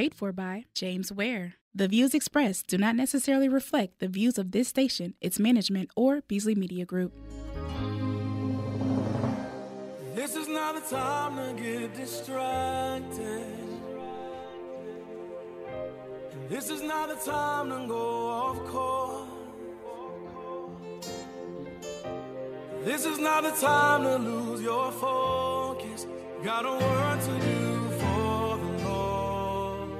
paid for by James Ware. The views expressed do not necessarily reflect the views of this station, its management, or Beasley Media Group. This is not time to get distracted. This is not time to go off course. This is not time to lose your focus. Got a work to.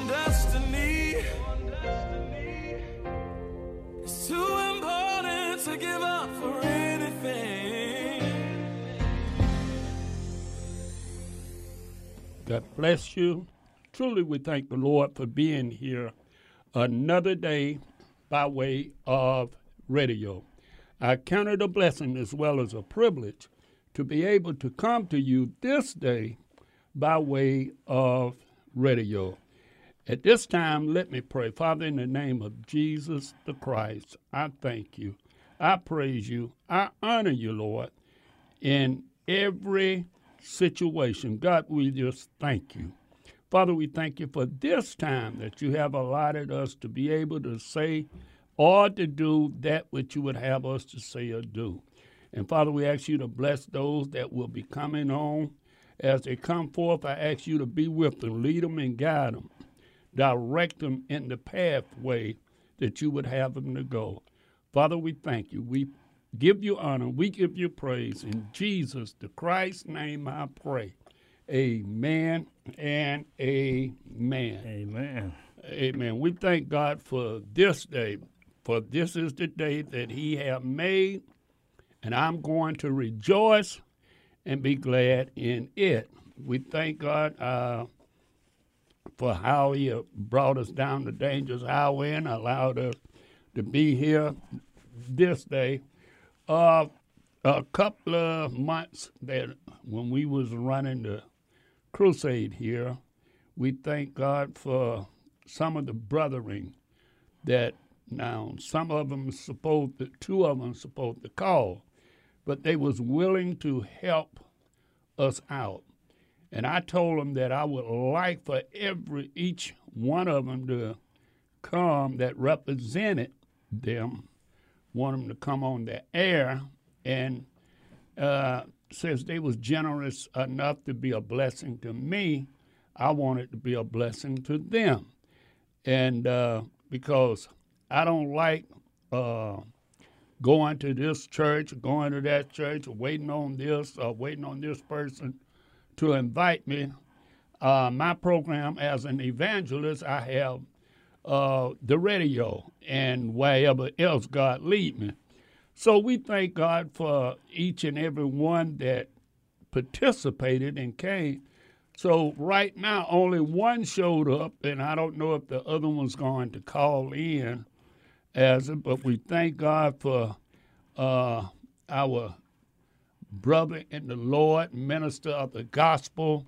Destiny is too important to give up for anything. God bless you. Truly, we thank the Lord for being here another day by way of radio. I count it a blessing as well as a privilege to be able to come to you this day by way of radio. At this time, let me pray. Father, in the name of Jesus the Christ, I thank you. I praise you. I honor you, Lord, in every situation. God, we just thank you. Father, we thank you for this time that you have allotted us to be able to say or to do that which you would have us to say or do. And Father, we ask you to bless those that will be coming on. As they come forth, I ask you to be with them, lead them and guide them, direct them in the pathway that you would have them to go. Father, we thank you. We give you honor. We give you praise. In Jesus, the Christ's name, I pray. Amen and amen. Amen. Amen. We thank God for this day, for this is the day that He have made, and I'm going to rejoice and be glad in it. We thank God uh, for how He brought us down the dangerous highway and allowed us to be here this day. Uh, a couple of months that when we was running the crusade here, we thank God for some of the brothering that now some of them supposed to, two of them supposed to call, but they was willing to help us out. And I told them that I would like for every each one of them to come that represented them, want them to come on the air, and uh, since they was generous enough to be a blessing to me, I wanted to be a blessing to them. And uh, because I don't like uh, going to this church, going to that church, waiting on this, or waiting on this person to invite me. Uh, my program as an evangelist, I have uh, the radio and wherever else God lead me. So we thank God for each and every one that participated and came so right now, only one showed up, and I don't know if the other one's going to call in as but we thank God for uh, our brother in the Lord, minister of the gospel,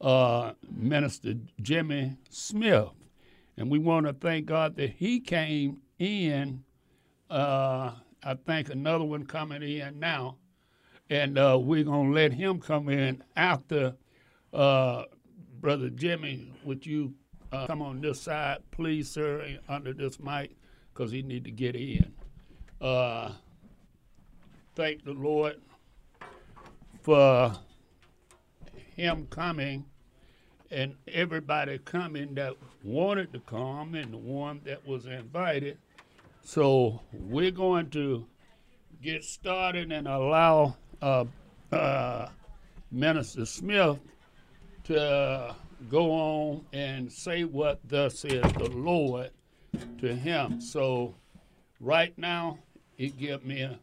uh, Minister Jimmy Smith. And we want to thank God that he came in. Uh, I think another one coming in now. And uh, we're going to let him come in after uh, Brother Jimmy, would you uh, come on this side, please, sir, under this mic, because he need to get in. Uh, thank the Lord for him coming and everybody coming that wanted to come and the one that was invited. So we're going to get started and allow uh, uh, Minister Smith to go on and say what thus says the Lord to him. So right now, it gives me a,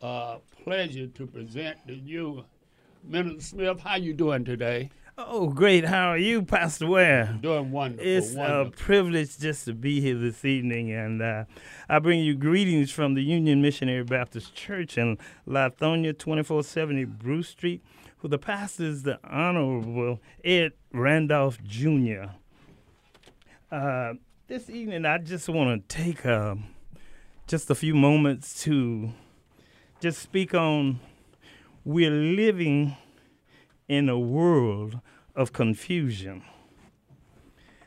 a pleasure to present to you, Minister Smith. How you doing today? Oh, great. How are you, Pastor Ware? Doing wonderful. It's wonderful. a privilege just to be here this evening, and uh, I bring you greetings from the Union Missionary Baptist Church in Lithonia, 2470 Bruce Street, who the pastor is the Honorable Ed Randolph Jr. Uh, this evening, I just want to take uh, just a few moments to just speak on we're living in a world of confusion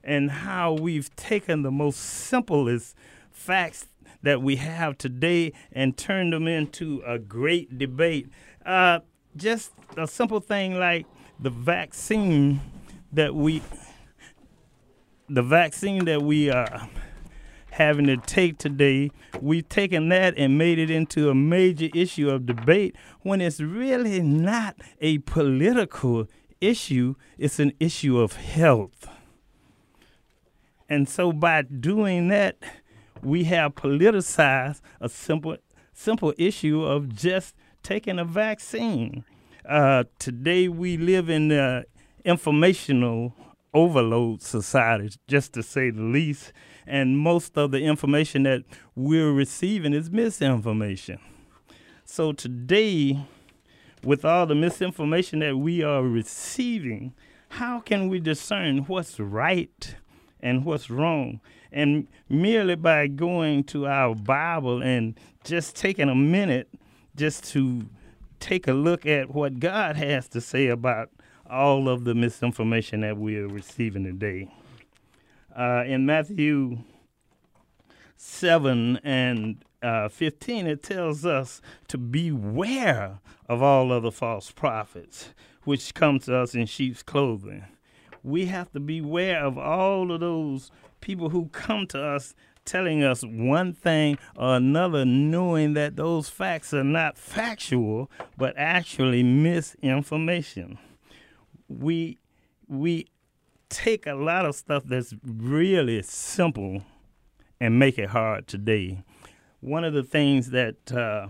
and how we've taken the most simplest facts that we have today and turned them into a great debate. Uh, just a simple thing like the vaccine that we the vaccine that we are having to take today, we've taken that and made it into a major issue of debate when it's really not a political issue, it's an issue of health. And so by doing that, we have politicized a simple simple issue of just taking a vaccine. Uh, today we live in the informational overload society, just to say the least. And most of the information that we're receiving is misinformation. So today, with all the misinformation that we are receiving, how can we discern what's right and what's wrong? And merely by going to our Bible and just taking a minute just to take a look at what God has to say about all of the misinformation that we are receiving today. Uh, in Matthew 7 and uh, 15, it tells us to beware of all other false prophets, which come to us in sheep's clothing. We have to beware of all of those people who come to us telling us one thing or another, knowing that those facts are not factual, but actually misinformation. We we take a lot of stuff that's really simple and make it hard today. One of the things that uh,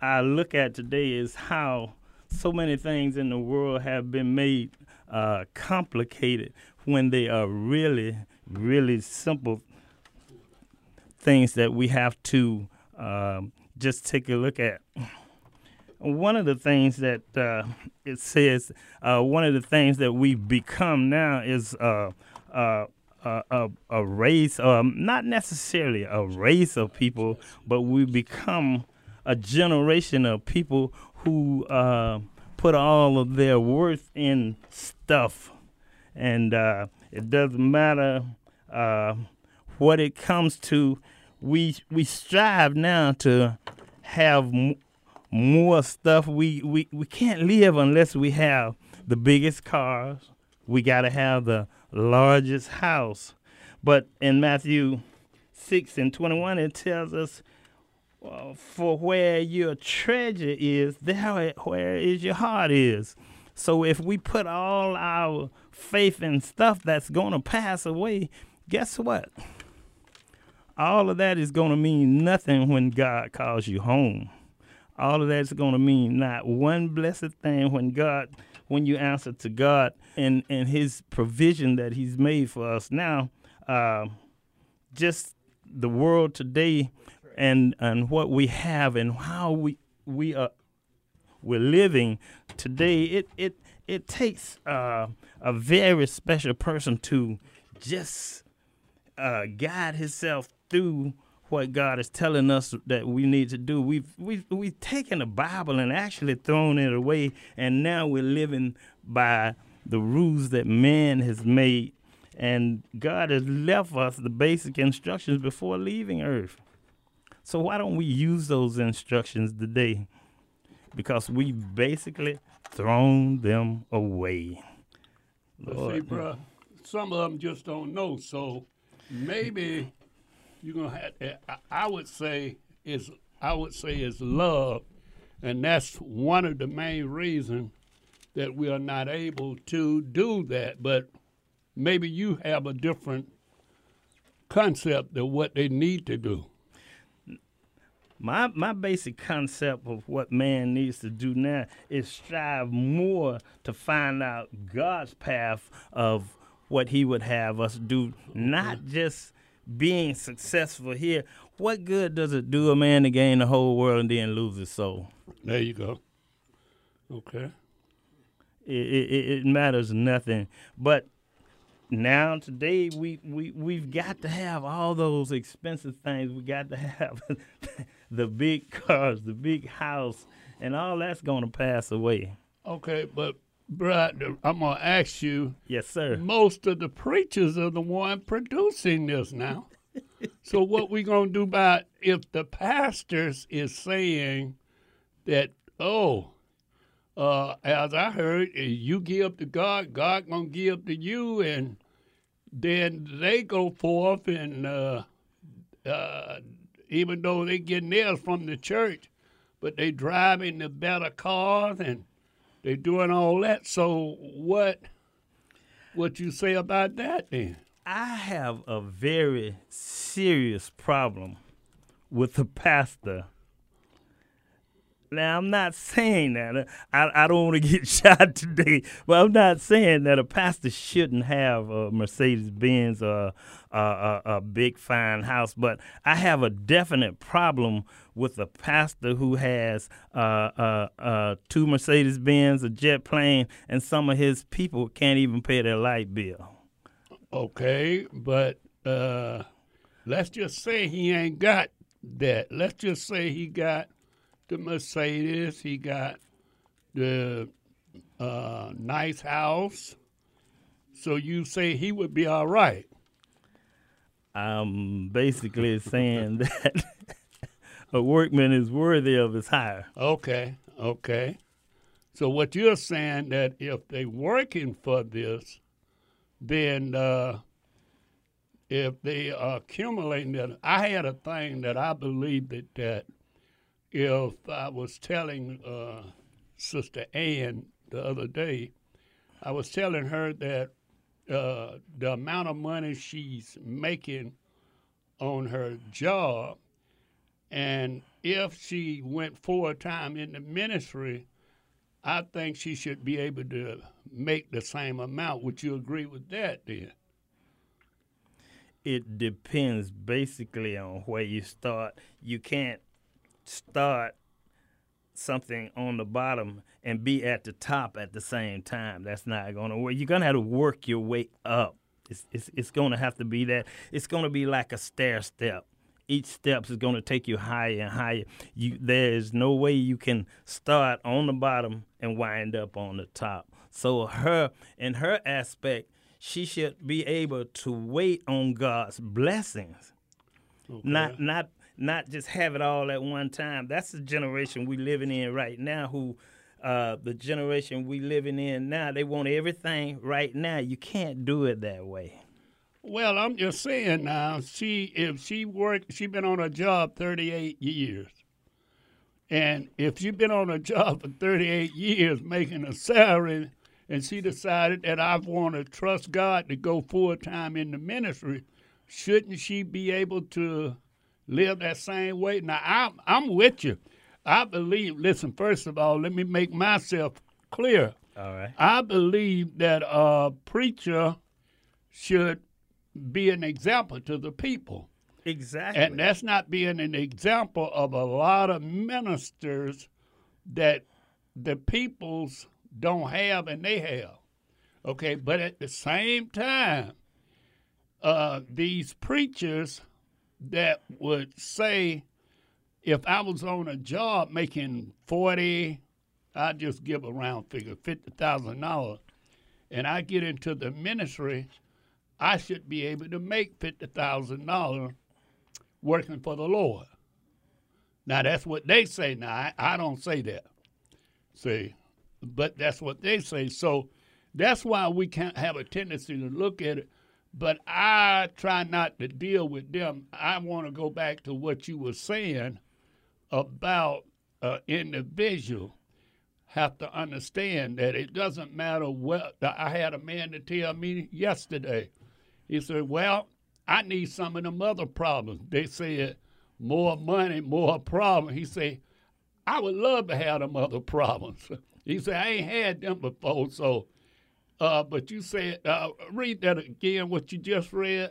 I look at today is how so many things in the world have been made uh, complicated when they are really, really simple things that we have to um, just take a look at. One of the things that uh, it says, uh, one of the things that we've become now is uh, uh a, a, a, race, um, not necessarily a race of people, but we become a generation of people who uh, put all of their worth in stuff. And uh, it doesn't matter what it comes to we we strive now to have more stuff. We, we we can't live unless we have the biggest cars. We got to have the largest house. But in Matthew 6 and 21, it tells us, well, for where your treasure is, there where is your heart is. So if we put all our faith in stuff that's going to pass away, guess what? all of that is going to mean nothing when God calls you home. All of that is going to mean not one blessed thing when God, when you answer to God and, and His provision that He's made for us. Now, uh, just the world today and and what we have and how we we are we're living today. It it it takes uh, a very special person to just uh, guide himself through what God is telling us that we need to do. We've we've we've taken the Bible and actually thrown it away, and now we're living by the rules that man has made. And God has left us the basic instructions before leaving Earth. So why don't we use those instructions today? Because we basically thrown them away. Lord. See, bro, some of them just don't know. So maybe you're gonna have. Eh, I would say is I would say is love, and that's one of the main reasons that we are not able to do that. But maybe you have a different concept of what they need to do. My my basic concept of what man needs to do now is strive more to find out God's path of what He would have us do, not just being successful here. What good does it do a man to gain the whole world and then lose his soul? There you go. Okay. It, it, it matters nothing. But now today we, we we've got to have all those expensive things. We got to have the big cars, the big house, and all that's going to pass away. Okay, but Brad, I'm gonna ask you. Yes, sir. Most of the preachers are the one producing this now. so what we gonna do about if the pastors is saying that oh, uh, as I heard, eh, you give to God, God gonna give to you, and then they go forth and uh, uh, even though they get nails from the church, but they driving the better cars and they doing all that. So what? What you say about that then? I have a very serious problem with the pastor. Now I'm not saying that I, I don't want to get shot today, but I'm not saying that a pastor shouldn't have a Mercedes Benz or a, a, a big fine house. But I have a definite problem with a pastor who has uh, uh, uh, two Mercedes Benz, a jet plane, and some of his people can't even pay their light bill. Okay, but uh, let's just say he ain't got that. Let's just say he got the Mercedes, he got the uh, nice house. So you say he would be all right. I'm basically saying that a workman is worthy of his hire. Okay, okay. So what you're saying that if they working for this, then uh, if they are accumulating that, I had a thing that I believed that, that if I was telling uh, Sister Ann the other day, I was telling her that uh, the amount of money she's making on her job, and if she went full time in the ministry, I think she should be able to make the same amount. Would you agree with that then? It depends basically on where you start. You can't start something on the bottom and be at the top at the same time. That's not going to work. You're going to have to work your way up. It's, it's, it's going to have to be that. It's going to be like a stair step. Each step is going to take you higher and higher. You, there is no way you can start on the bottom and wind up on the top. So her, in her aspect, she should be able to wait on God's blessings, okay. not not not just have it all at one time. That's the generation we living in right now. Who, uh, the generation we living in now, they want everything right now. You can't do it that way. Well, I'm just saying now. She, if she worked, she been on a job 38 years, and if she been on a job for 38 years making a salary, and she decided that I want to trust God to go full time in the ministry, shouldn't she be able to live that same way. Now, I'm, I'm with you. I believe, listen, first of all, let me make myself clear. All right. I believe that a preacher should be an example to the people. Exactly. And that's not being an example of a lot of ministers that the peoples don't have and they have. Okay, but at the same time, uh, these preachers that would say, if I was on a job making forty, I'd just give a round figure, fifty thousand dollars, and I get into the ministry, I should be able to make fifty thousand dollars working for the Lord. Now that's what they say. Now I, I don't say that. See, but that's what they say. So that's why we can't have a tendency to look at it but I try not to deal with them. I want to go back to what you were saying about an individual have to understand that it doesn't matter what. I had a man to tell me yesterday. He said, "Well, I need some of them other problems." They said, more money, more problems. He said, I would love to have them other problems. he said, I ain't had them before, so. Uh, but you said, uh, read that again. What you just read.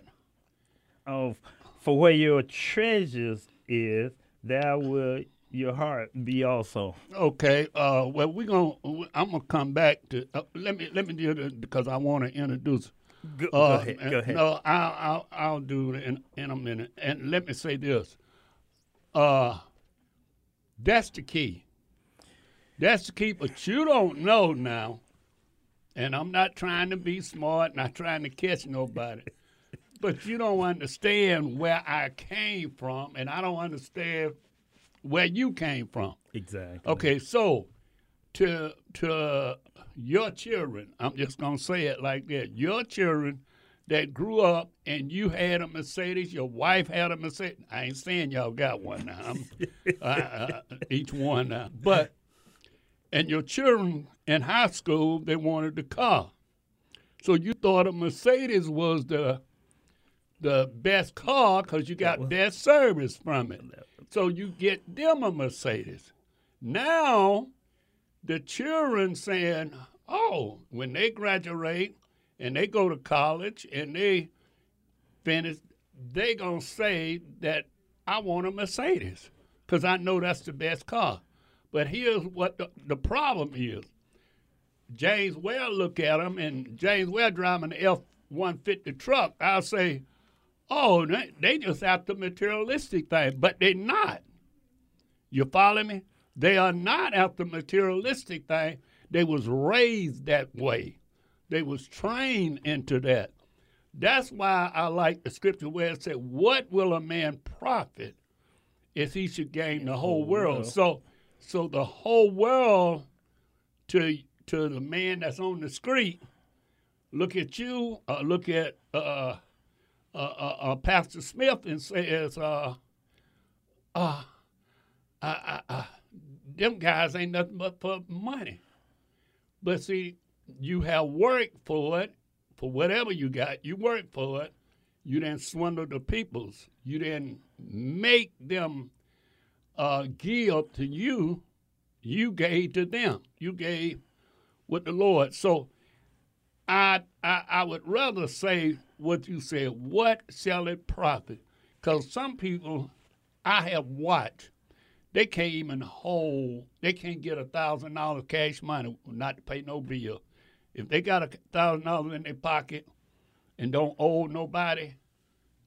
Oh, for where your treasures is, there will your heart be also. Okay. Uh, well, we're gonna. I'm gonna come back to. Uh, let me let me do it because I want to introduce. Go, Uh, go ahead. Go ahead. No, I'll, I'll I'll do it in in a minute. And let me say this. Uh, that's the key. That's the key. But you don't know now. And I'm not trying to be smart, not trying to catch nobody. but you don't understand where I came from, and I don't understand where you came from. Exactly. Okay, so to to your children, I'm just gonna say it like that. Your children that grew up and you had a Mercedes, your wife had a Mercedes. I ain't saying y'all got one now. I'm, uh, uh, each one now, but and your children in high school they wanted the car, so you thought a Mercedes was the the best car because you got best service from it. So you get them a Mercedes. Now, the children saying, oh, when they graduate and they go to college and they finish, they going to say that I want a Mercedes because I know that's the best car. But here's what the, the problem is. James Ware look at him, and James Ware driving the F-150 truck. I'll say, oh, they, they just after materialistic thing, but they're not. You follow me? They are not after materialistic thing. They was raised that way. They was trained into that. That's why I like the scripture where it said, "What will a man profit if he should gain the whole world?" Oh, world. So, so the whole world to to the man that's on the street, look at you, uh, look at uh, uh, uh, uh, Pastor Smith, and says, uh, uh, uh, them guys ain't nothing but for money. But see, you have worked for it, for whatever you got, you worked for it. You didn't swindle the peoples. You didn't make them uh, give to you. You gave to them. You gave with the Lord. So I, I I would rather say what you said. What shall it profit? Because some people I have watched, they can't even hold. They can't get a thousand dollars cash money not to pay no bill. If they got a thousand dollars in their pocket and don't owe nobody,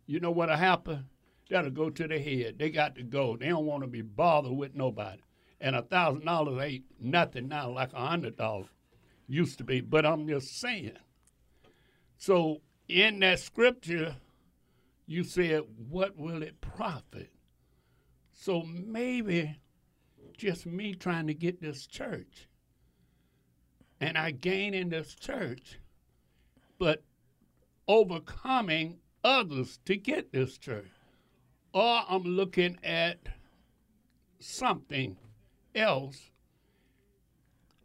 you know what'll happen? That'll go to the head. They got to go. They don't want to be bothered with nobody. And a thousand dollars ain't nothing now, like a hundred dollars used to be. But I'm just saying. So in that scripture, you said, "What will it profit?" So maybe just me trying to get this church, and I gain in this church, but overcoming others to get this church, or I'm looking at something else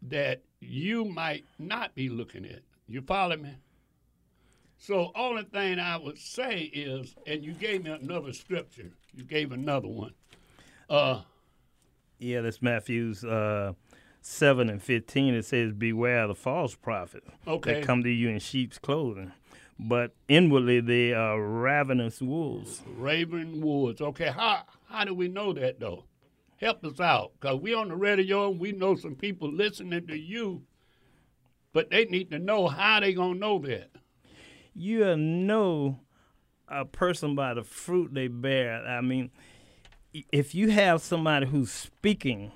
that you might not be looking at. You follow me? So only thing I would say is, and you gave me another scripture. You gave another one. Uh, Yeah, that's Matthew's uh, 7 and 15. It says, Beware the false prophet Okay. that come to you in sheep's clothing, but inwardly they are ravenous wolves. Raven wolves. Okay, how how do we know that though? Help us out, cause we on the radio and we know some people listening to you, but they need to know how they gonna know that. You know a person by the fruit they bear. I mean, if you have somebody who's speaking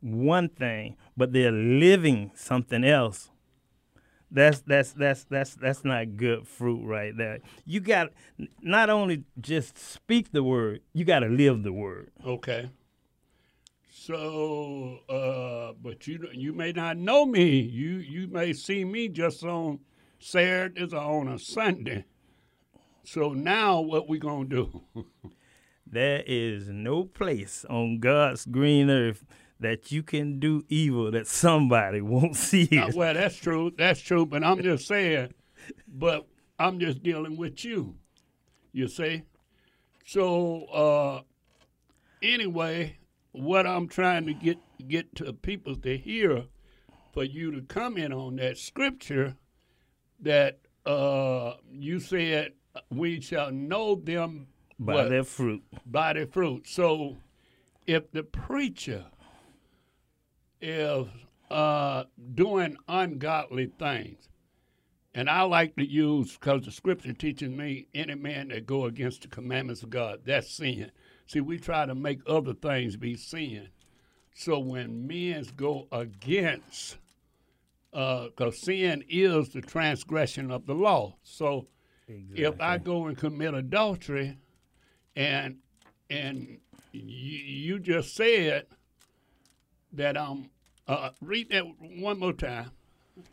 one thing, but they're living something else, that's that's that's that's that's not good fruit right there. You got not only just speak the word, you got to live the word. Okay. So, uh, but you you may not know me. You you may see me just on Saturdays or on a Sunday. So now what we gonna do? There is no place on God's green earth that you can do evil that somebody won't see Uh, it. well, that's true. That's true. But I'm just saying. But I'm just dealing with you. You see. So uh, anyway, what I'm trying to get get to people to hear, for you to comment on that scripture, that uh, you said we shall know them By what? their fruit. by their fruit. So, if the preacher is uh, doing ungodly things, and I like to use because the scripture teaches me any man that go against the commandments of God, that's sin. See, we try to make other things be sin. So when men go against, because sin is the transgression of the law. So if I go and commit adultery, and and you, you just said that um uh, read that one more time,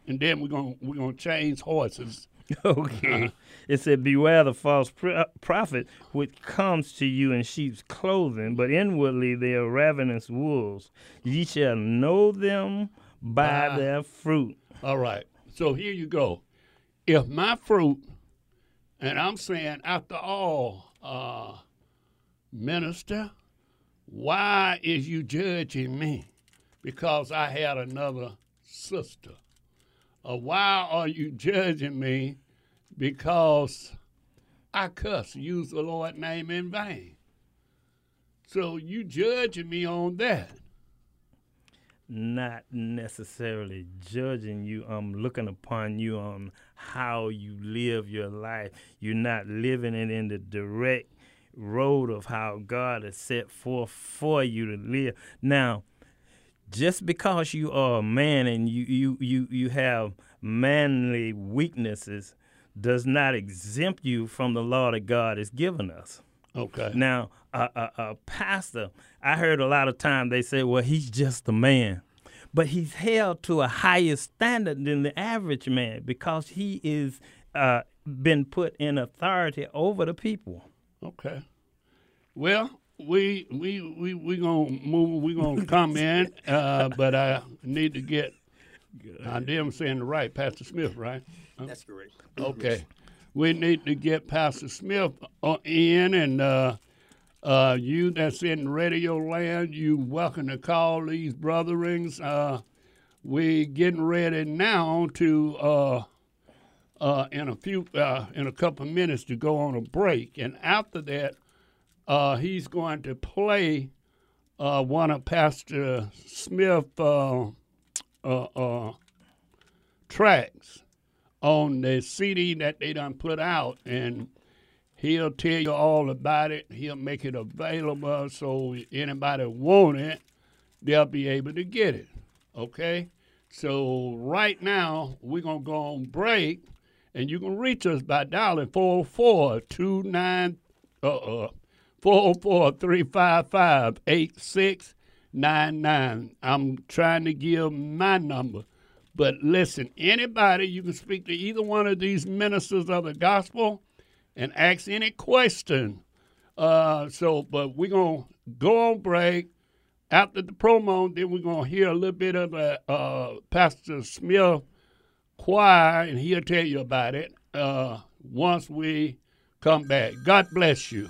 and then we're gonna we're gonna change horses. Okay. It said, Beware the false pro- prophet which comes to you in sheep's clothing, but inwardly they are ravenous wolves. Ye shall know them by By- their fruit. All right. So here you go. If my fruit, and I'm saying after all, uh, minister, why is you judging me? Because I had another sister. Or why are you judging me? Because I cuss, use the Lord's name in vain. So you judging me on that. Not necessarily judging you. I'm looking upon you on how you live your life. You're not living it in the direct road of how God has set forth for you to live. Now, just because you are a man and you you you, you have manly weaknesses does not exempt you from the law that God has given us. Okay. Now, a, a, a pastor, I heard a lot of time they say, well, he's just a man. But he's held to a higher standard than the average man because he is uh, been put in authority over the people. Okay. Well, we we we we gonna move. We gonna come in, uh, but I need to get. I am saying the right, Pastor Smith, right? That's correct. Okay. We need to get Pastor Smith uh, in, and uh, uh, you that's in radio land, you welcome to call these brotherings. Uh, we getting ready now to uh, uh, in a few uh, in a couple of minutes to go on a break, and after that, uh, he's going to play uh, one of Pastor Smith uh, uh, uh, tracks on the CD that they done put out, and he'll tell you all about it. He'll make it available so anybody want it, they'll be able to get it. Okay? So right now we're gonna go on break, and you can reach us by dialing 404 29 uh uh 404 355 8699. I'm trying to give my number. But listen, anybody, you can speak to either one of these ministers of the gospel and ask any question. Uh, so, but we're going to go on break. After the promo, then we're going to hear a little bit of a, uh, Pastor Smith choir, and he'll tell you about it uh, once we come back. God bless you.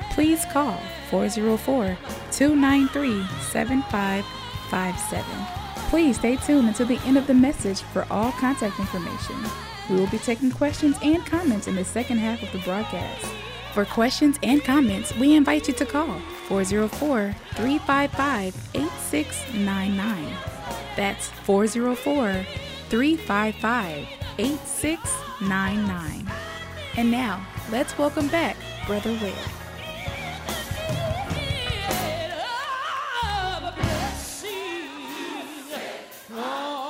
please call 404 293 7557. Please stay tuned until the end of the message for all contact information. We will be taking questions and comments in the second half of the broadcast. For questions and comments, we invite you to call 404 355 8699. That's 404 355 8699. And now, let's welcome back Brother Ware. Oh,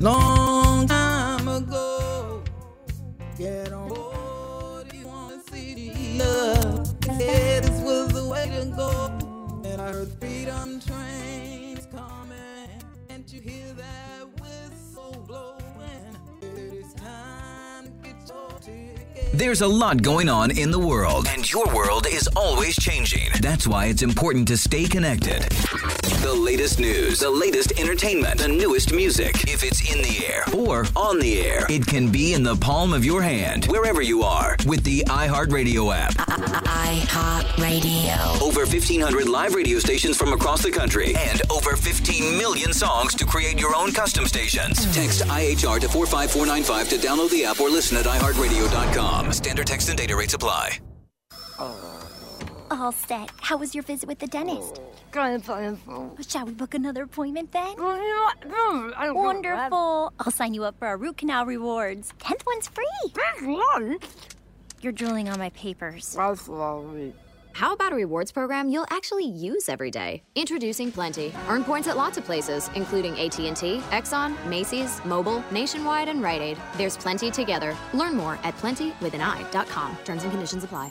Long time ago. Get on board, you want to see the Yeah, this was the way to go. And I heard freedom trains coming. Can't you hear that whistle blowing? It is time to get. There's a lot going on in the world, and your world is always changing. That's why it's important to stay connected. The latest news, the latest entertainment, the newest music. If it's in the air or on the air, it can be in the palm of your hand, wherever you are, with the iHeartRadio app. iHeartRadio. Over 1,500 live radio stations from across the country, and over 15 million songs to create your own custom stations. Text IHR to 45495 to download the app or listen at iHeartRadio.com. Standard text and data rates apply. All set. How was your visit with the dentist? Shall we book another appointment then? Wonderful. I'll sign you up for our root canal rewards. Tenth one's free. You're drooling on my papers. How about a rewards program you'll actually use every day? Introducing Plenti. Earn points at lots of places, including AT&T, Exxon, Macy's, Mobil, Nationwide, and Rite Aid. There's plenty together. Learn more at plentywithanI.com. Terms and conditions apply.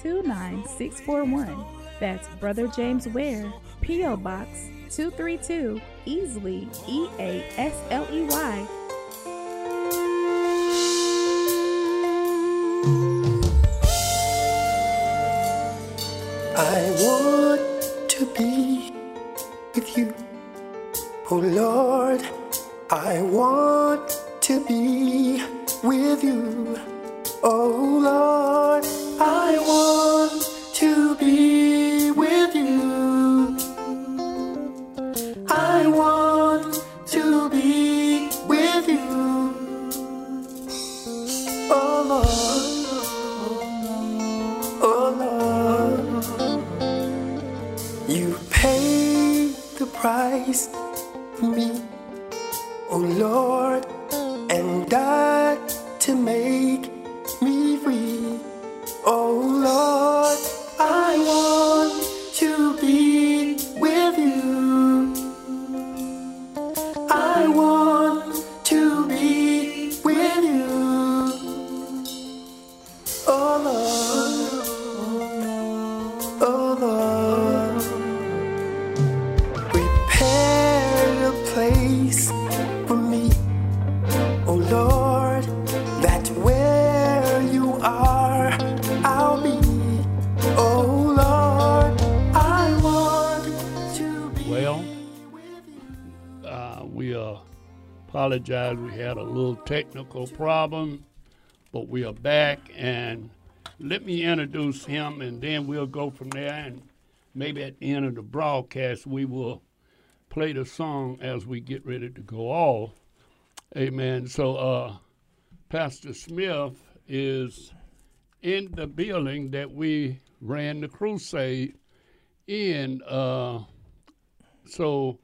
29641. That's Brother James Ware, P.O. Box 232, Easley, E A S L E Y. I want to be with you. Oh Lord, I want to be with you. Oh Lord, I want apologize. We had a little technical problem, but we are back. And let me introduce him, and then we'll go from there. And maybe at the end of the broadcast, we will play the song as we get ready to go off. Amen. So, uh, Pastor Smith is in the building that we ran the crusade in. Uh, so,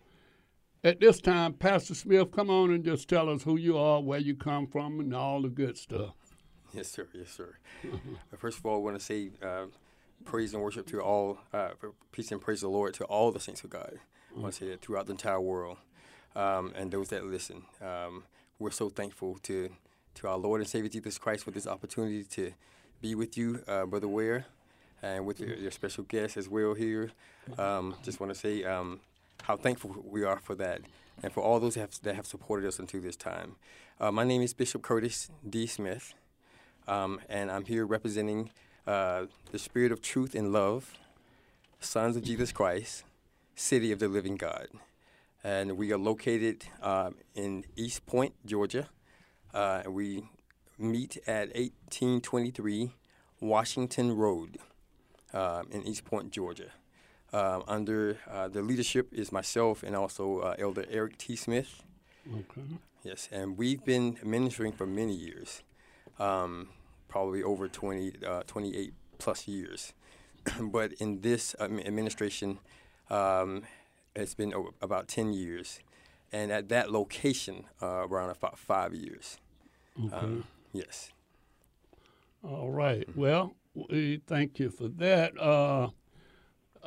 at this time, Pastor Smith, come on and just tell us who you are, where you come from, and all the good stuff. Yes, sir. Yes, sir. First of all, I want to say uh, praise and worship to all, uh, peace and praise the Lord to all the saints of God. I want to say that throughout the entire world um, and those that listen. Um, we're so thankful to, to our Lord and Savior Jesus Christ for this opportunity to be with you, uh, Brother Ware, and with your, your special guest as well here. Um, just want to say um, how thankful we are for that and for all those that have, that have supported us until this time. Uh, my name is Bishop Curtis D. Smith um, and I'm here representing uh, the Spirit of Truth and Love, Sons of Jesus Christ, City of the Living God. And we are located um, in East Point, Georgia. Uh, we meet at 1823 Washington Road um, in East Point, Georgia. Um, under uh, the leadership is myself and also uh, Elder Eric T. Smith. Okay. Yes, and we've been ministering for many years, um, probably over 20, uh, 28 plus years. but in this um, administration, um, it's been about 10 years. And at that location, uh, around about five years. Um, yes. All right. Well, we thank you for that.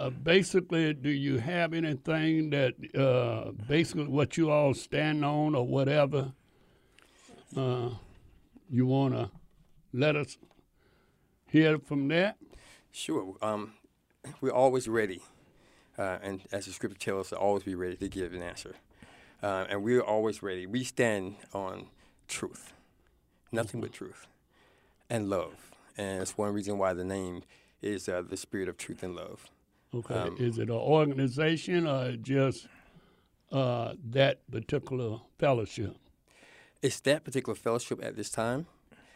Uh, basically, do you have anything that uh, basically what you all stand on or whatever uh, you want to let us hear from that? Sure. Um, we're always ready. Uh, and as the scripture tells us, to always be ready to give an answer. Uh, and we're always ready. We stand on truth, nothing but truth, and love. And it's one reason why the name is the Spirit of Truth and Love. Okay. Um, Is it an organization or just uh, that particular fellowship? It's that particular fellowship at this time,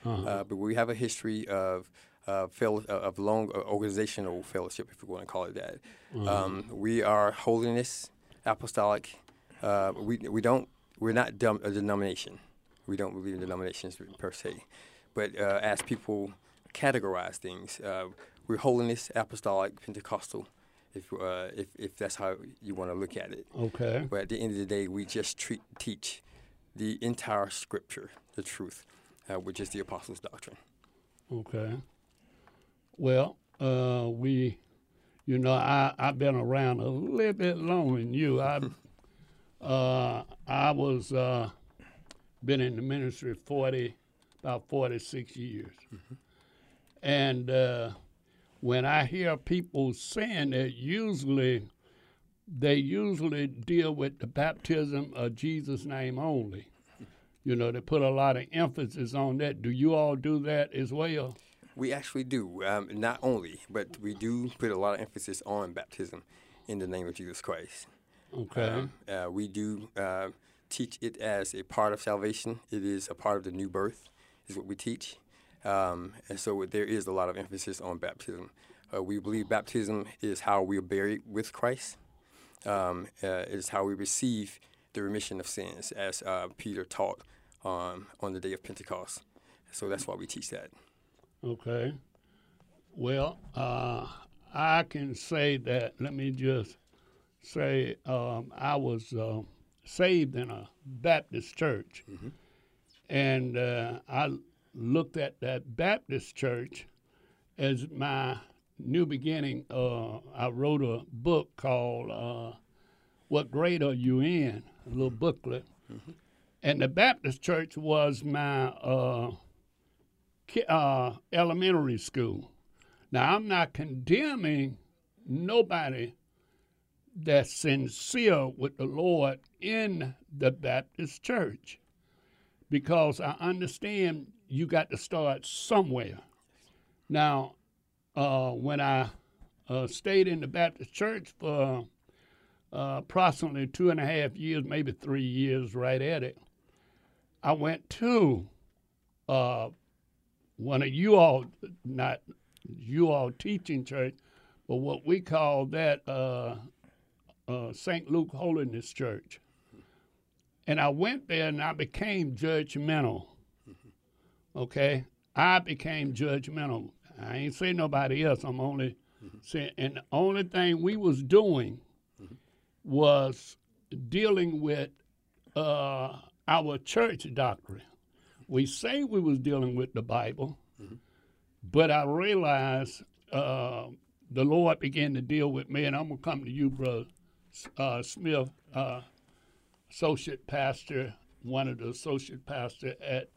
uh but we have a history of uh, fellow, of long uh, organizational fellowship, if you want to call it that. Um, we are holiness, apostolic. Uh, we we don't we're not dom- a denomination. We don't believe in denominations per se, but uh, as people categorize things, uh, we're holiness, apostolic, Pentecostal. If, uh, if, if that's how you want to look at it. Okay. But at the end of the day, we just treat, teach the entire scripture, the truth, uh, which is the apostles' doctrine. Okay. Well, uh, we, you know, I I've been around a little bit longer than you. I, uh, I was uh, been in the ministry forty, about forty six years, and uh, when I hear people saying that, usually they usually deal with the baptism of Jesus' name only. You know, they put a lot of emphasis on that. Do you all do that as well? We actually do, um, not only, but we do put a lot of emphasis on baptism in the name of Jesus Christ. Okay. Um, uh, we do uh, teach it as a part of salvation. It is a part of the new birth, is what we teach. Um, and so there is a lot of emphasis on baptism. Uh, we believe baptism is how we are buried with Christ. Um, uh, it is how we receive the remission of sins, as uh, Peter taught um, on the day of Pentecost. So that's why we teach that. Okay. Well, uh, I can say that. Let me just say um, I was uh, saved in a Baptist church, and uh, I looked at that Baptist church as my new beginning. Uh, I wrote a book called uh, "What Grade Are You In?" A little booklet, and the Baptist church was my uh, ki- uh, elementary school. Now, I'm not condemning nobody that's sincere with the Lord in the Baptist church because I understand you got to start somewhere. Now, uh, when I uh, stayed in the Baptist church for uh, approximately two and a half years, maybe three years, right at it, I went to uh, one of you all, not you all teaching church, but what we call that uh, uh, St. Luke Holiness Church. And I went there and I became judgmental. Okay? I became judgmental. I ain't saying nobody else. I'm only saying, and the only thing we was doing was dealing with uh, our church doctrine. We say we was dealing with the Bible, but I realized uh, the Lord began to deal with me, and I'm gonna come to you, brother uh, Smith, uh, associate pastor, one of the associate pastor at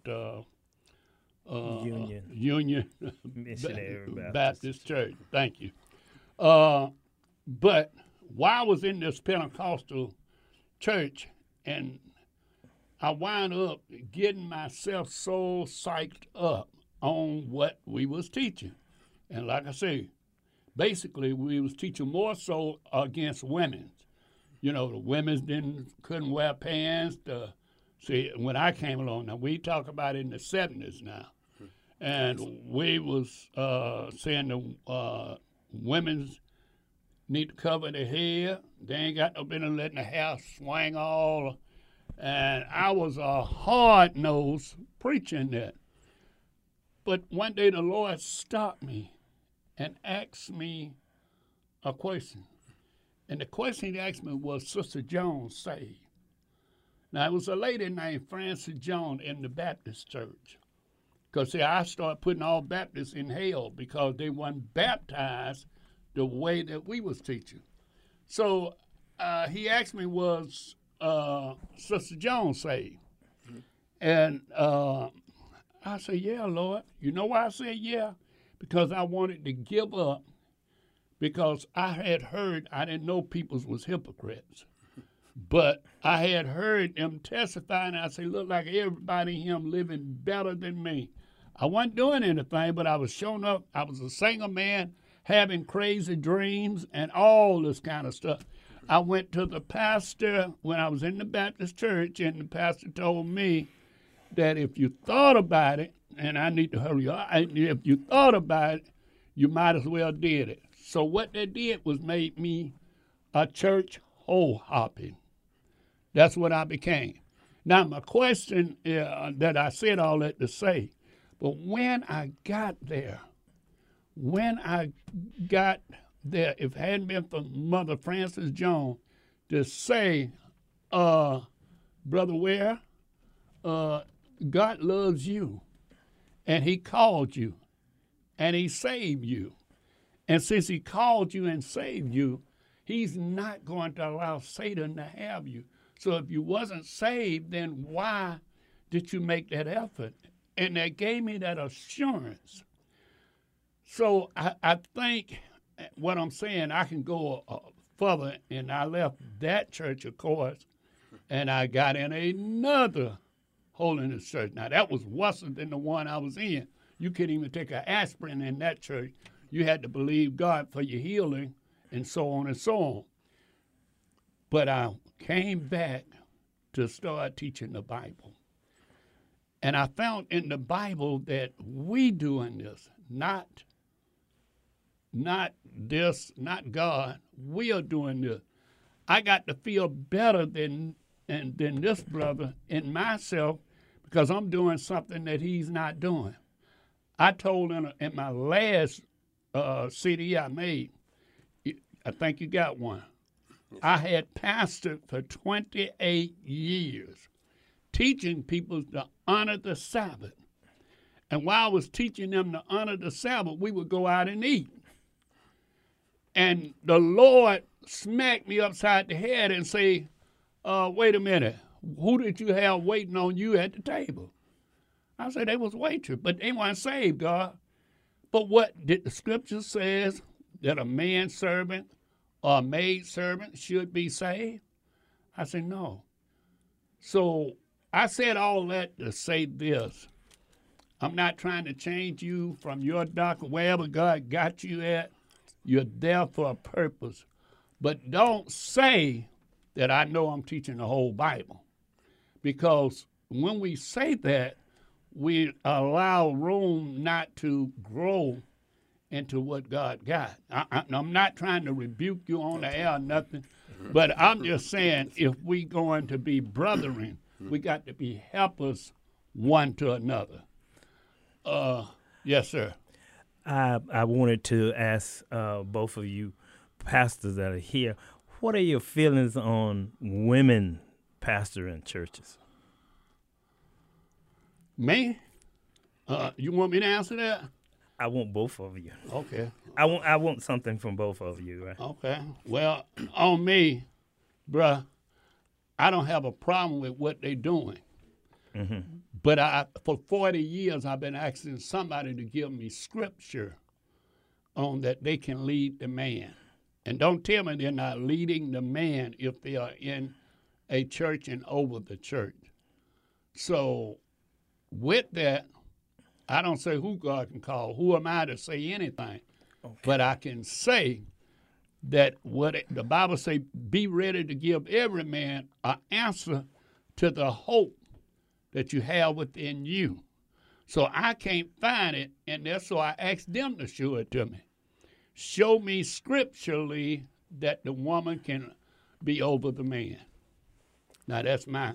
uh, uh, Union. Union Missionary Baptist. Church. Thank you. Uh, but while I was in this Pentecostal church, and I wound up getting myself so psyched up on what we was teaching, and like I say, basically we was teaching more so against women. You know, the women didn't couldn't wear pants. The, see, when I came along, now we talk about it in the seventies now, and we was uh, saying the uh, women's need to cover their hair. They ain't got no business letting the hair swing all. And I was a hard nosed preaching that. But one day the Lord stopped me and asked me a question. And the question he asked me was, Sister Jones saved? Now, it was a lady named Frances Jones in the Baptist church. Because, see, I started putting all Baptists in hell because they weren't baptized the way that we was teaching. So uh, he asked me, was uh, Sister Jones saved? And uh, I said, yeah, Lord. You know why I said yeah? Because I wanted to give up because I had heard, I didn't know people was hypocrites. But I had heard them testify, and I said, look like everybody him living better than me. I wasn't doing anything, but I was showing up. I was a single man having crazy dreams and all this kind of stuff. I went to the pastor when I was in the Baptist church, and the pastor told me that if you thought about it, and I need to hurry up, if you thought about it, you might as well did it. So what they did was made me a church hole hopping. That's what I became. Now my question uh, that I said all that to say, but when I got there, when I got there, if it hadn't been for Mother Frances Jones to say, uh, Brother Ware, uh, God loves you, and He called you, and He saved you. And since He called you and saved you, He's not going to allow Satan to have you. So if you wasn't saved, then why did you make that effort? And that gave me that assurance. So I, I think what I'm saying, I can go uh, further, and I left that church, of course, and I got in another holiness church. Now that was worse than the one I was in. You couldn't even take an aspirin in that church. You had to believe God for your healing, and so on and so on. But I came back to start teaching the Bible. And I found in the Bible that we doing this, not not this, not God. We are doing this. I got to feel better than and than this brother in myself because I'm doing something that he's not doing. I told in, in my last uh, CD I made, I think you got one. I had pastored for 28 years, teaching people to honor the Sabbath. And while I was teaching them to honor the Sabbath, we would go out and eat. And the Lord smacked me upside the head and say, uh, wait a minute, who did you have waiting on you at the table? I said, they was waitress, but they weren't saved, God. But what did the scripture says that a man servant or a maid servant should be saved? I said, no. So I said all that to say this. I'm not trying to change you from your doctor, wherever God got you at. You're there for a purpose. But don't say that I know I'm teaching the whole Bible. Because when we say that, we allow room not to grow into what God got. I, I'm not trying to rebuke you on the air or nothing, but I'm just saying if we going to be brethren, we got to be helpers one to another. Uh, yes, sir. I I wanted to ask uh, both of you pastors that are here, what are your feelings on women pastoring churches? Me? Uh, you want me to answer that? I want both of you. Okay. I want I want something from both of you. Right? Okay. Well, on me, bruh, I don't have a problem with what they're doing. Mm-hmm. But I, for 40 years, I've been asking somebody to give me scripture on that they can lead the man. And don't tell me they're not leading the man if they are in a church and over the church. So, with that, I don't say who God can call. Who am I to say anything? But I can say that what it, the Bible say, be ready to give every man an answer to the hope that you have within you. So I can't find it, and that's so I asked them to show it to me. Show me scripturally that the woman can be over the man. Now that's my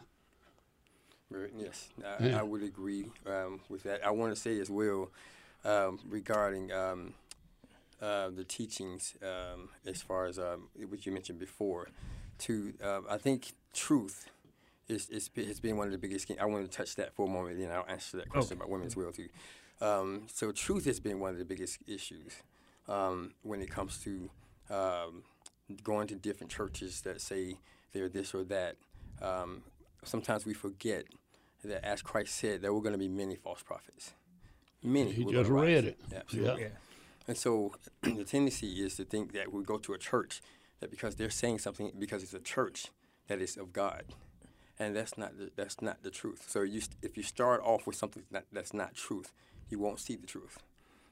Right, Yes, I, Yeah. I would agree um, with that. I want to say as well um, regarding um, uh, the teachings um, as far as um, what you mentioned before. To um, I think truth is, is has been one of the biggest. I want to touch that for a moment, and I'll answer that question about women's as well too. Um, so truth has been one of the biggest issues um, when it comes to um, going to different churches that say they're this or that. Um, sometimes we forget that, as Christ said, there were going to be many false prophets. Many. He just read it. Absolutely. Yeah. And so the tendency is to think that we go to a church that because they're saying something because it's a church that is of God, and that's not the, that's not the truth. So you if you start off with something that, that's not truth, you won't see the truth.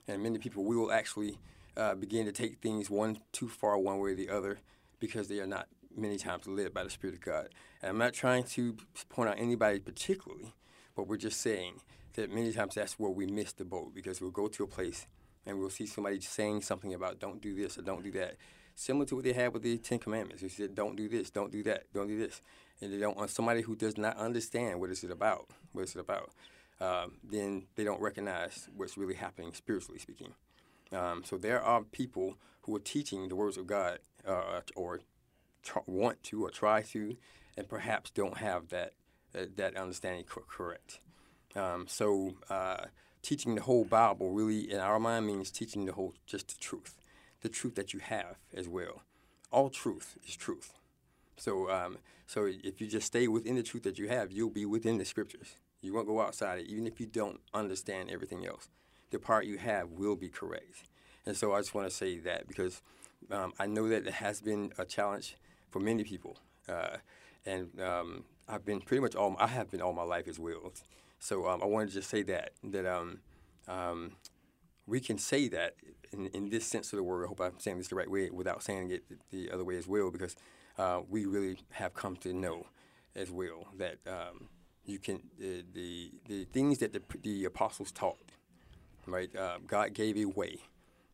And many people will actually uh, begin to take things one too far one way or the other because they are not many times led by the Spirit of God. And I'm not trying to point out anybody particularly, but we're just saying that many times that's where we miss the boat because we'll go to a place and we'll see somebody saying something about don't do this or don't do that, similar to what they had with the Ten Commandments. They said don't do this, don't do that, don't do this, and they don't want somebody who does not understand what is it about, what is it about. Um, then they don't recognize what's really happening spiritually speaking. Um, so there are people who are teaching the words of God uh, or want to or try to, and perhaps don't have that uh, that understanding cor- correct. Um, so uh, teaching the whole Bible really, in our mind, means teaching the whole just the truth, the truth that you have as well. All truth is truth. So um, so if you just stay within the truth that you have, you'll be within the scriptures. You won't go outside it, even if you don't understand everything else. The part you have will be correct. And so I just want to say that because um, I know that it has been a challenge for many people, uh, and um, I've been pretty much all I have been all my life as well. So um, I wanted to just say that that um, um, we can say that in, in this sense of the word. I hope I'm saying this the right way without saying it the, the other way as well, because uh, we really have come to know as well that um, you can uh, the the things that the, the apostles taught, right? Uh, God gave a way,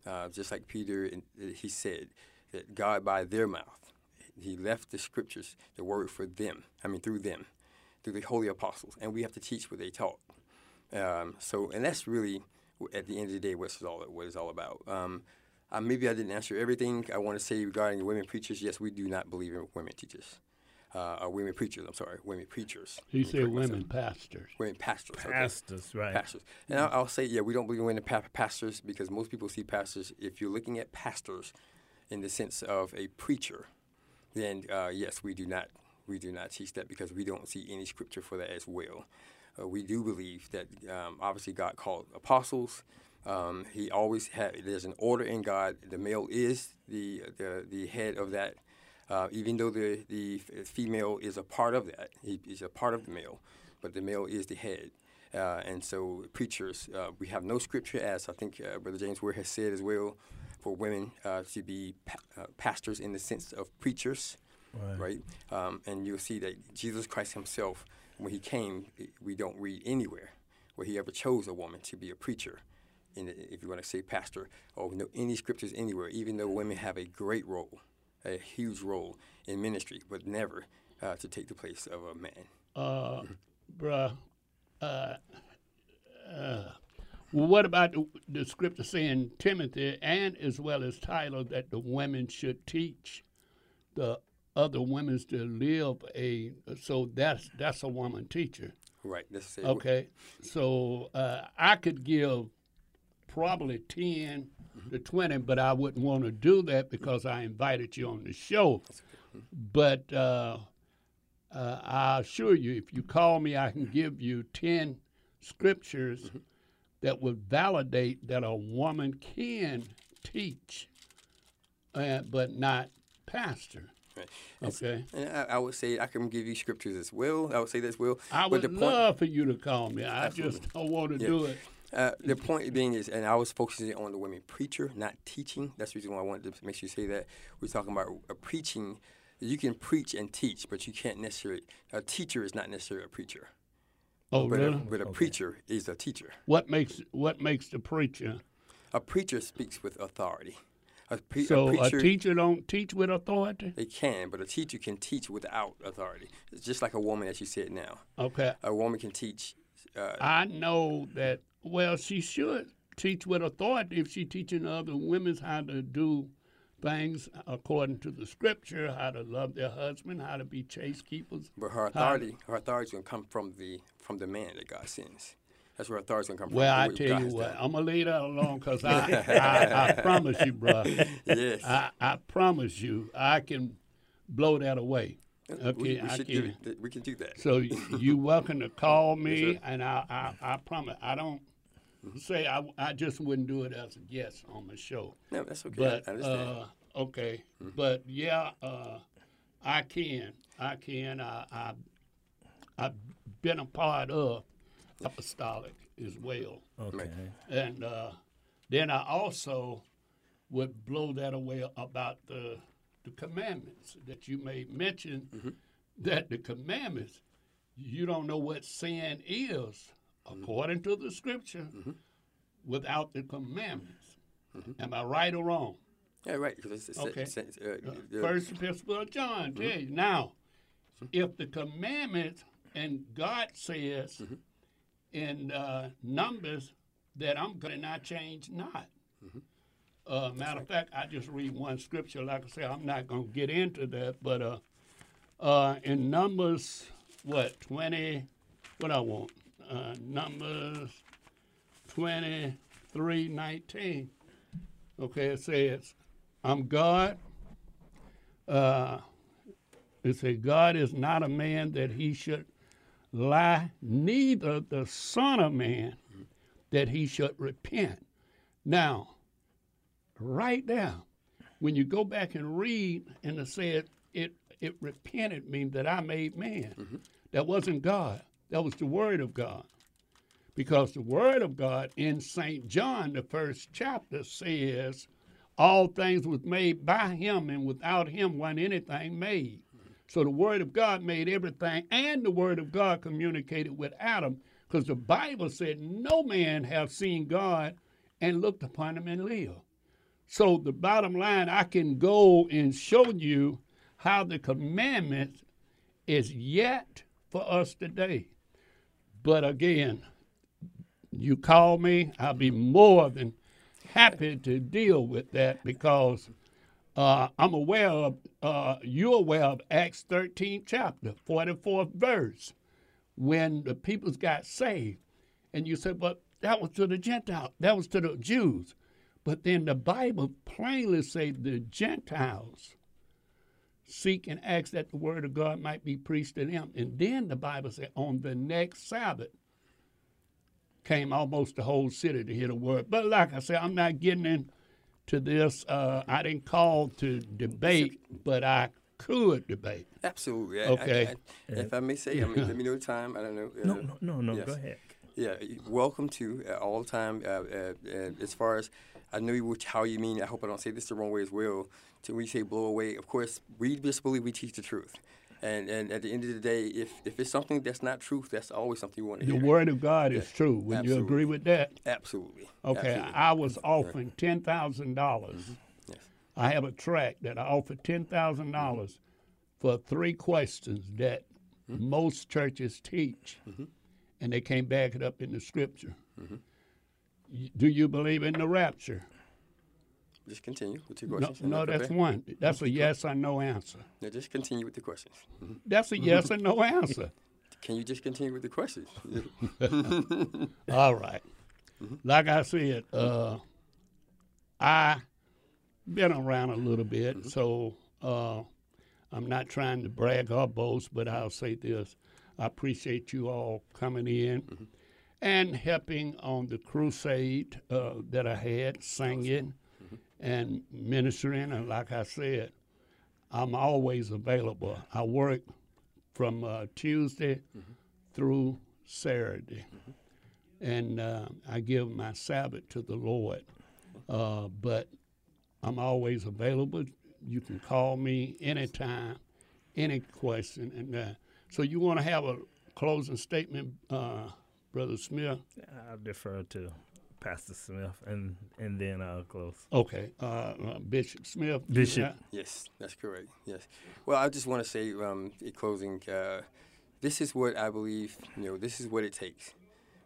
uh, just like Peter and uh, he said that God by their mouth he left the scriptures, the word for them. I mean through them, through the holy apostles, and we have to teach what they taught. Um, so, and that's really at the end of the day what it's all what it's all about. Um, uh, maybe I didn't answer everything. I want to say regarding women preachers. Yes, we do not believe in women teachers. Uh, or women preachers. I'm sorry, women preachers. He Let me said women myself. pastors. Women pastors. okay. Pastors, right. Pastors. And I'll, I'll say, yeah, we don't believe in women pa- pastors because most people see pastors. If you're looking at pastors in the sense of a preacher, then uh, yes, we do not we do not teach that because we don't see any scripture for that as well. Uh, we do believe that um, obviously God called apostles. Um, he always had there's an order in God. The male is the the, the head of that. Uh, even though the the female is a part of that, he is a part of the male, but the male is the head. Uh, and so preachers, uh, we have no scripture, as I think uh, Brother James Ware has said as well, for women uh, to be pa- pastors in the sense of preachers, right? Um, and you'll see that Jesus Christ himself, when he came, we don't read anywhere where he ever chose a woman to be a preacher in if you want to say pastor or know any scriptures anywhere, even though women have a great role, a huge role in ministry, but never uh, to take the place of a man. uh, bruh, uh, uh, well, what about the, the scripture saying Timothy and as well as Titus that the women should teach the other women to live a so that's that's a woman teacher. Right. Okay, so uh, I could give probably 10 to 20, but I wouldn't want to do that because I invited you on the show. But uh, uh, I assure you, if you call me, I can give you 10 scriptures that would validate that a woman can teach, uh, but not pastor. Right. Okay. And I, I would say I can give you scriptures as well. I would say that as well. I would the point, love for you to call me. I Absolutely. just don't want to Yeah. do it. Uh, the point being is, and I was focusing on the women preacher, not teaching. That's the reason why I wanted to make sure you say that. We're talking about a preaching. You can preach and teach, but you can't necessarily. A teacher is not necessarily a preacher. Oh, but really? A, but a preacher is a teacher. What makes what makes the preacher? A preacher speaks with authority. A, pre- So a a, teacher don't teach with authority. they can, but a teacher can teach without authority. It's just like a woman, as you said now. Okay, A woman can teach. Uh, I know that. Well, she should teach with authority if she's teaching other women how to do things according to the scripture, how to love their husband, how to be chase keepers. but her authority, her authority is going to come from the from the man that God sends. That's where authority is going to come Well, from. Well, I tell you what. I'm gonna leave that alone because I, I, I promise you, bro. Yes. I, I promise you, I can blow that away. Okay, we, we I can. do. We can do that. So you welcome to call me, sir. and I, I, I promise I don't say I, I just wouldn't do it as a guest on the show. No, that's okay. But I understand. uh, okay, but yeah, uh, I can, I can. I, I, I've been a part of apostolic as well, Okay. and uh, then I also would blow that away about the the commandments that you may mention mm-hmm. that the commandments you don't know what sin is mm-hmm. according to the scripture mm-hmm. without the commandments. Am I right or wrong? yeah, right. Because it's, it's, Okay. it's, it's, uh, uh the- First epistle of John tell you. Now, if the commandments and God says in uh, Numbers that I'm going to not change not. Uh, matter of fact, I just read one scripture. Like I say, I'm not going to get into that, but uh, uh, in Numbers, what twenty? What I want? Uh, Numbers twenty-three nineteen. Okay, it says, "I'm God." Uh, it says, "God is not a man that he should lie, neither the Son of Man that he should repent." Now, right now, when you go back and read, and it said it it repented means that I made man. Mm-hmm. That wasn't God. That was the Word of God. Because the Word of God in St. John, the first chapter, says, All things was made by him, and without him wasn't anything made. So the Word of God made everything, and the Word of God communicated with Adam, because the Bible said, No man have seen God and looked upon him and live. So the bottom line, I can go and show you how the commandments is yet for us today. But again, you call me, I'll be more than happy to deal with that because uh, I'm aware of, uh, you're aware of Acts 13 chapter, 44th verse, when the peoples got saved. And you said, but that was to the Gentiles, that was to the Jews. But then the Bible plainly say the Gentiles seek and ask that the word of God might be preached to them. And then the Bible said on the next Sabbath came almost the whole city to hear the word. But like I said, I'm not getting into this. Uh, I didn't call to debate, but I could debate. Absolutely. I- I- Okay. I- if I may say, I mean, let me know the time. I don't know. No, uh, no, no, no. yes. Go ahead. Yeah, welcome to uh, all time. Uh, uh, uh, as far as I know which how you mean. I hope I don't say this the wrong way as well. To when you say blow away, of course, we just believe we teach the truth. And and at the end of the day, if if it's something that's not truth, that's always something you want to The hear. The word of God is true. Would you agree with that? Absolutely. Okay, Absolutely. I was offering ten thousand dollars. Mm-hmm. Yes. I have a track that I offer ten thousand dollars mm-hmm. for three questions that mm-hmm. most churches teach, and they can't back it up in the scripture. Y- Do you believe in the rapture? Just continue with your questions. and no, that's one. That's a yes or no answer. No, just continue with the questions. Mhm. That's a yes or no answer. Can you just continue with the questions? All right. Like I said, uh, I been around a little bit, so uh, I'm not trying to brag or boast, but I'll say this: I appreciate you all coming in and helping on the crusade uh, that I had, singing and ministering. And like I said, I'm always available. I work from uh, Tuesday through Saturday and uh, I give my Sabbath to the Lord. Uh, but I'm always available. You can call me anytime, any question. And uh, so, you want to have a closing statement, uh, Brother Smith? I'll defer to Pastor Smith, and and then I'll close. Okay, uh, uh, Bishop Smith. Bishop. got- Yes, that's correct. Yes. Well, I just want to say, um, in closing, uh, this is what I believe. You know, this is what it takes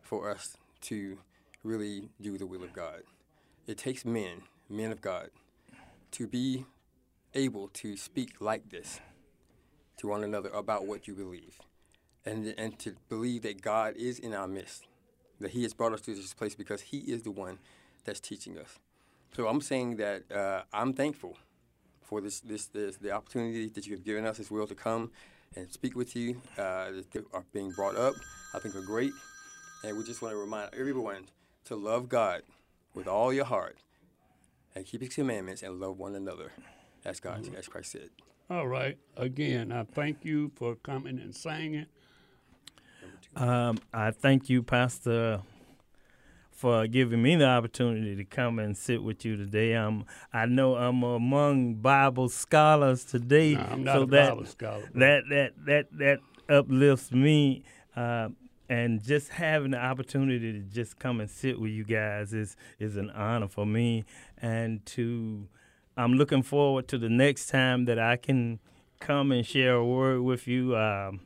for us to really do the will of God. It takes men, men of God, to be able to speak like this to one another about what you believe, and and to believe that God is in our midst, that He has brought us to this place because He is the one that's teaching us. So I'm saying that uh, I'm thankful for this, this, this, the opportunity that you have given us as well to come and speak with you. Uh, that are being brought up, I think are great, and we just want to remind everyone to love God with all your heart and keep His commandments and love one another, as God, as Christ said. All right. Again, I thank you for coming and singing. Um, I thank you, Pastor, for giving me the opportunity to come and sit with you today. Um, I know I'm among Bible scholars today, No, I'm not so that, scholar. That that that that uplifts me. Uh, and just having the opportunity to just come and sit with you guys is is an honor for me. And to, I'm looking forward to the next time that I can come and share a word with you. Um,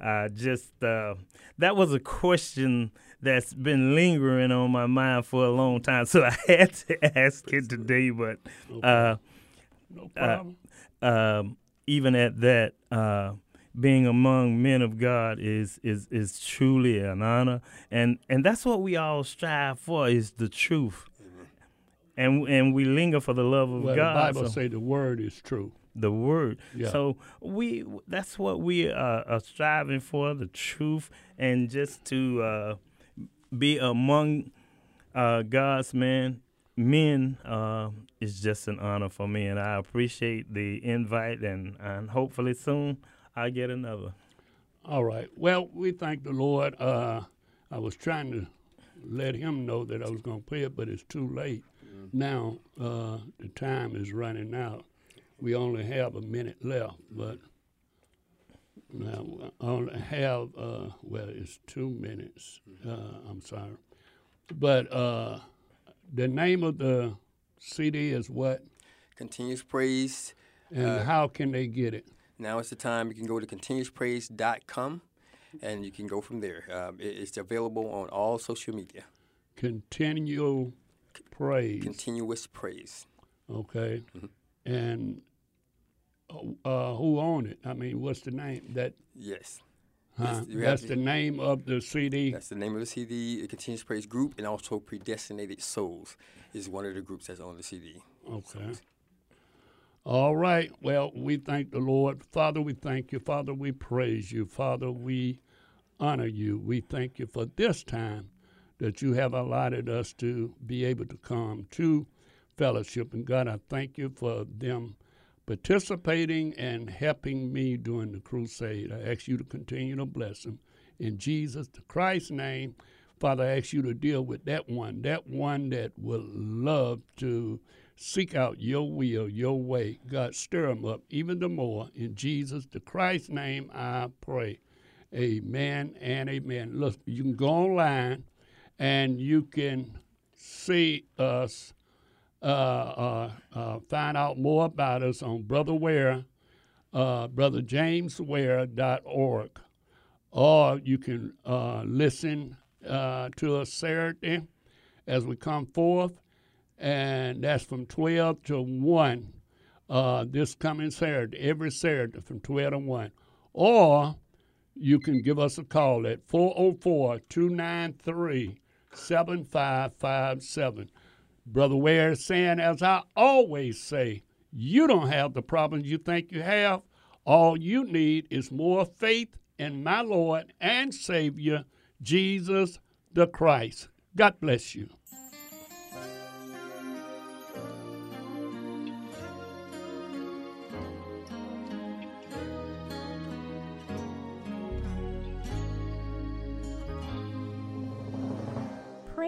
uh, just uh, that was a question that's been lingering on my mind for a long time, so I had to ask it today. But uh, No uh, problem. um, even at that, uh, being among men of God is is is truly an honor, and and that's what we all strive for is the truth, and and we linger for the love of well, God. the Bible so- say the word is true. The word. Yeah. So we that's what we are, are striving for the truth and just to uh, be among uh, God's men men uh, is just an honor for me and I appreciate the invite and and hopefully soon I get another. All right. Well, we thank the Lord. Uh, I was trying to let him know that I was going to play it, but it's too late. Now uh, the time is running out. We only have a minute left, but now I only have uh, well, it's two minutes. Uh, I'm sorry, but uh, the name of the CD is what, Continuous praise. and Uh, how can they get it? Now is the time. You can go to continuouspraise.com and you can go from there. Um, it- it's available on all social media. Continual praise. Continuous praise. Okay. And uh, who own it? I mean, what's the name? That Yes. huh? Yes, you have That's to- the name of the CD. That's the name of the CD, the Continuous Praise Group, and also Predestinated Souls is one of the groups that's on the CD. Okay. All right. Well, we thank the Lord. Father, we thank you. Father, we praise you. Father, we honor you. We thank you for this time that you have allotted us to be able to come to fellowship. And God, I thank you for them participating and helping me during the crusade. I ask you to continue to bless them. In Jesus the Christ's name, Father, I ask you to deal with that one, that one that will love to seek out your will, your way. God, stir them up even the more. In Jesus the Christ's name, I pray. Amen and amen. Look, you can go online and you can see us, uh, uh, uh, find out more about us on Brother Ware, uh, brotherjamesware.org. Or you can uh, listen to us Saturday as we come forth, and that's from 12 to 1 uh, this coming Saturday, every Saturday from 12 to 1. Or you can give us a call at 404 293 7557. Brother Ware saying, as I always say, you don't have the problems you think you have. All you need is more faith in my Lord and Savior, Jesus the Christ. God bless you.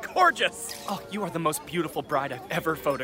Gorgeous! Oh, you are the most beautiful bride I've ever photographed.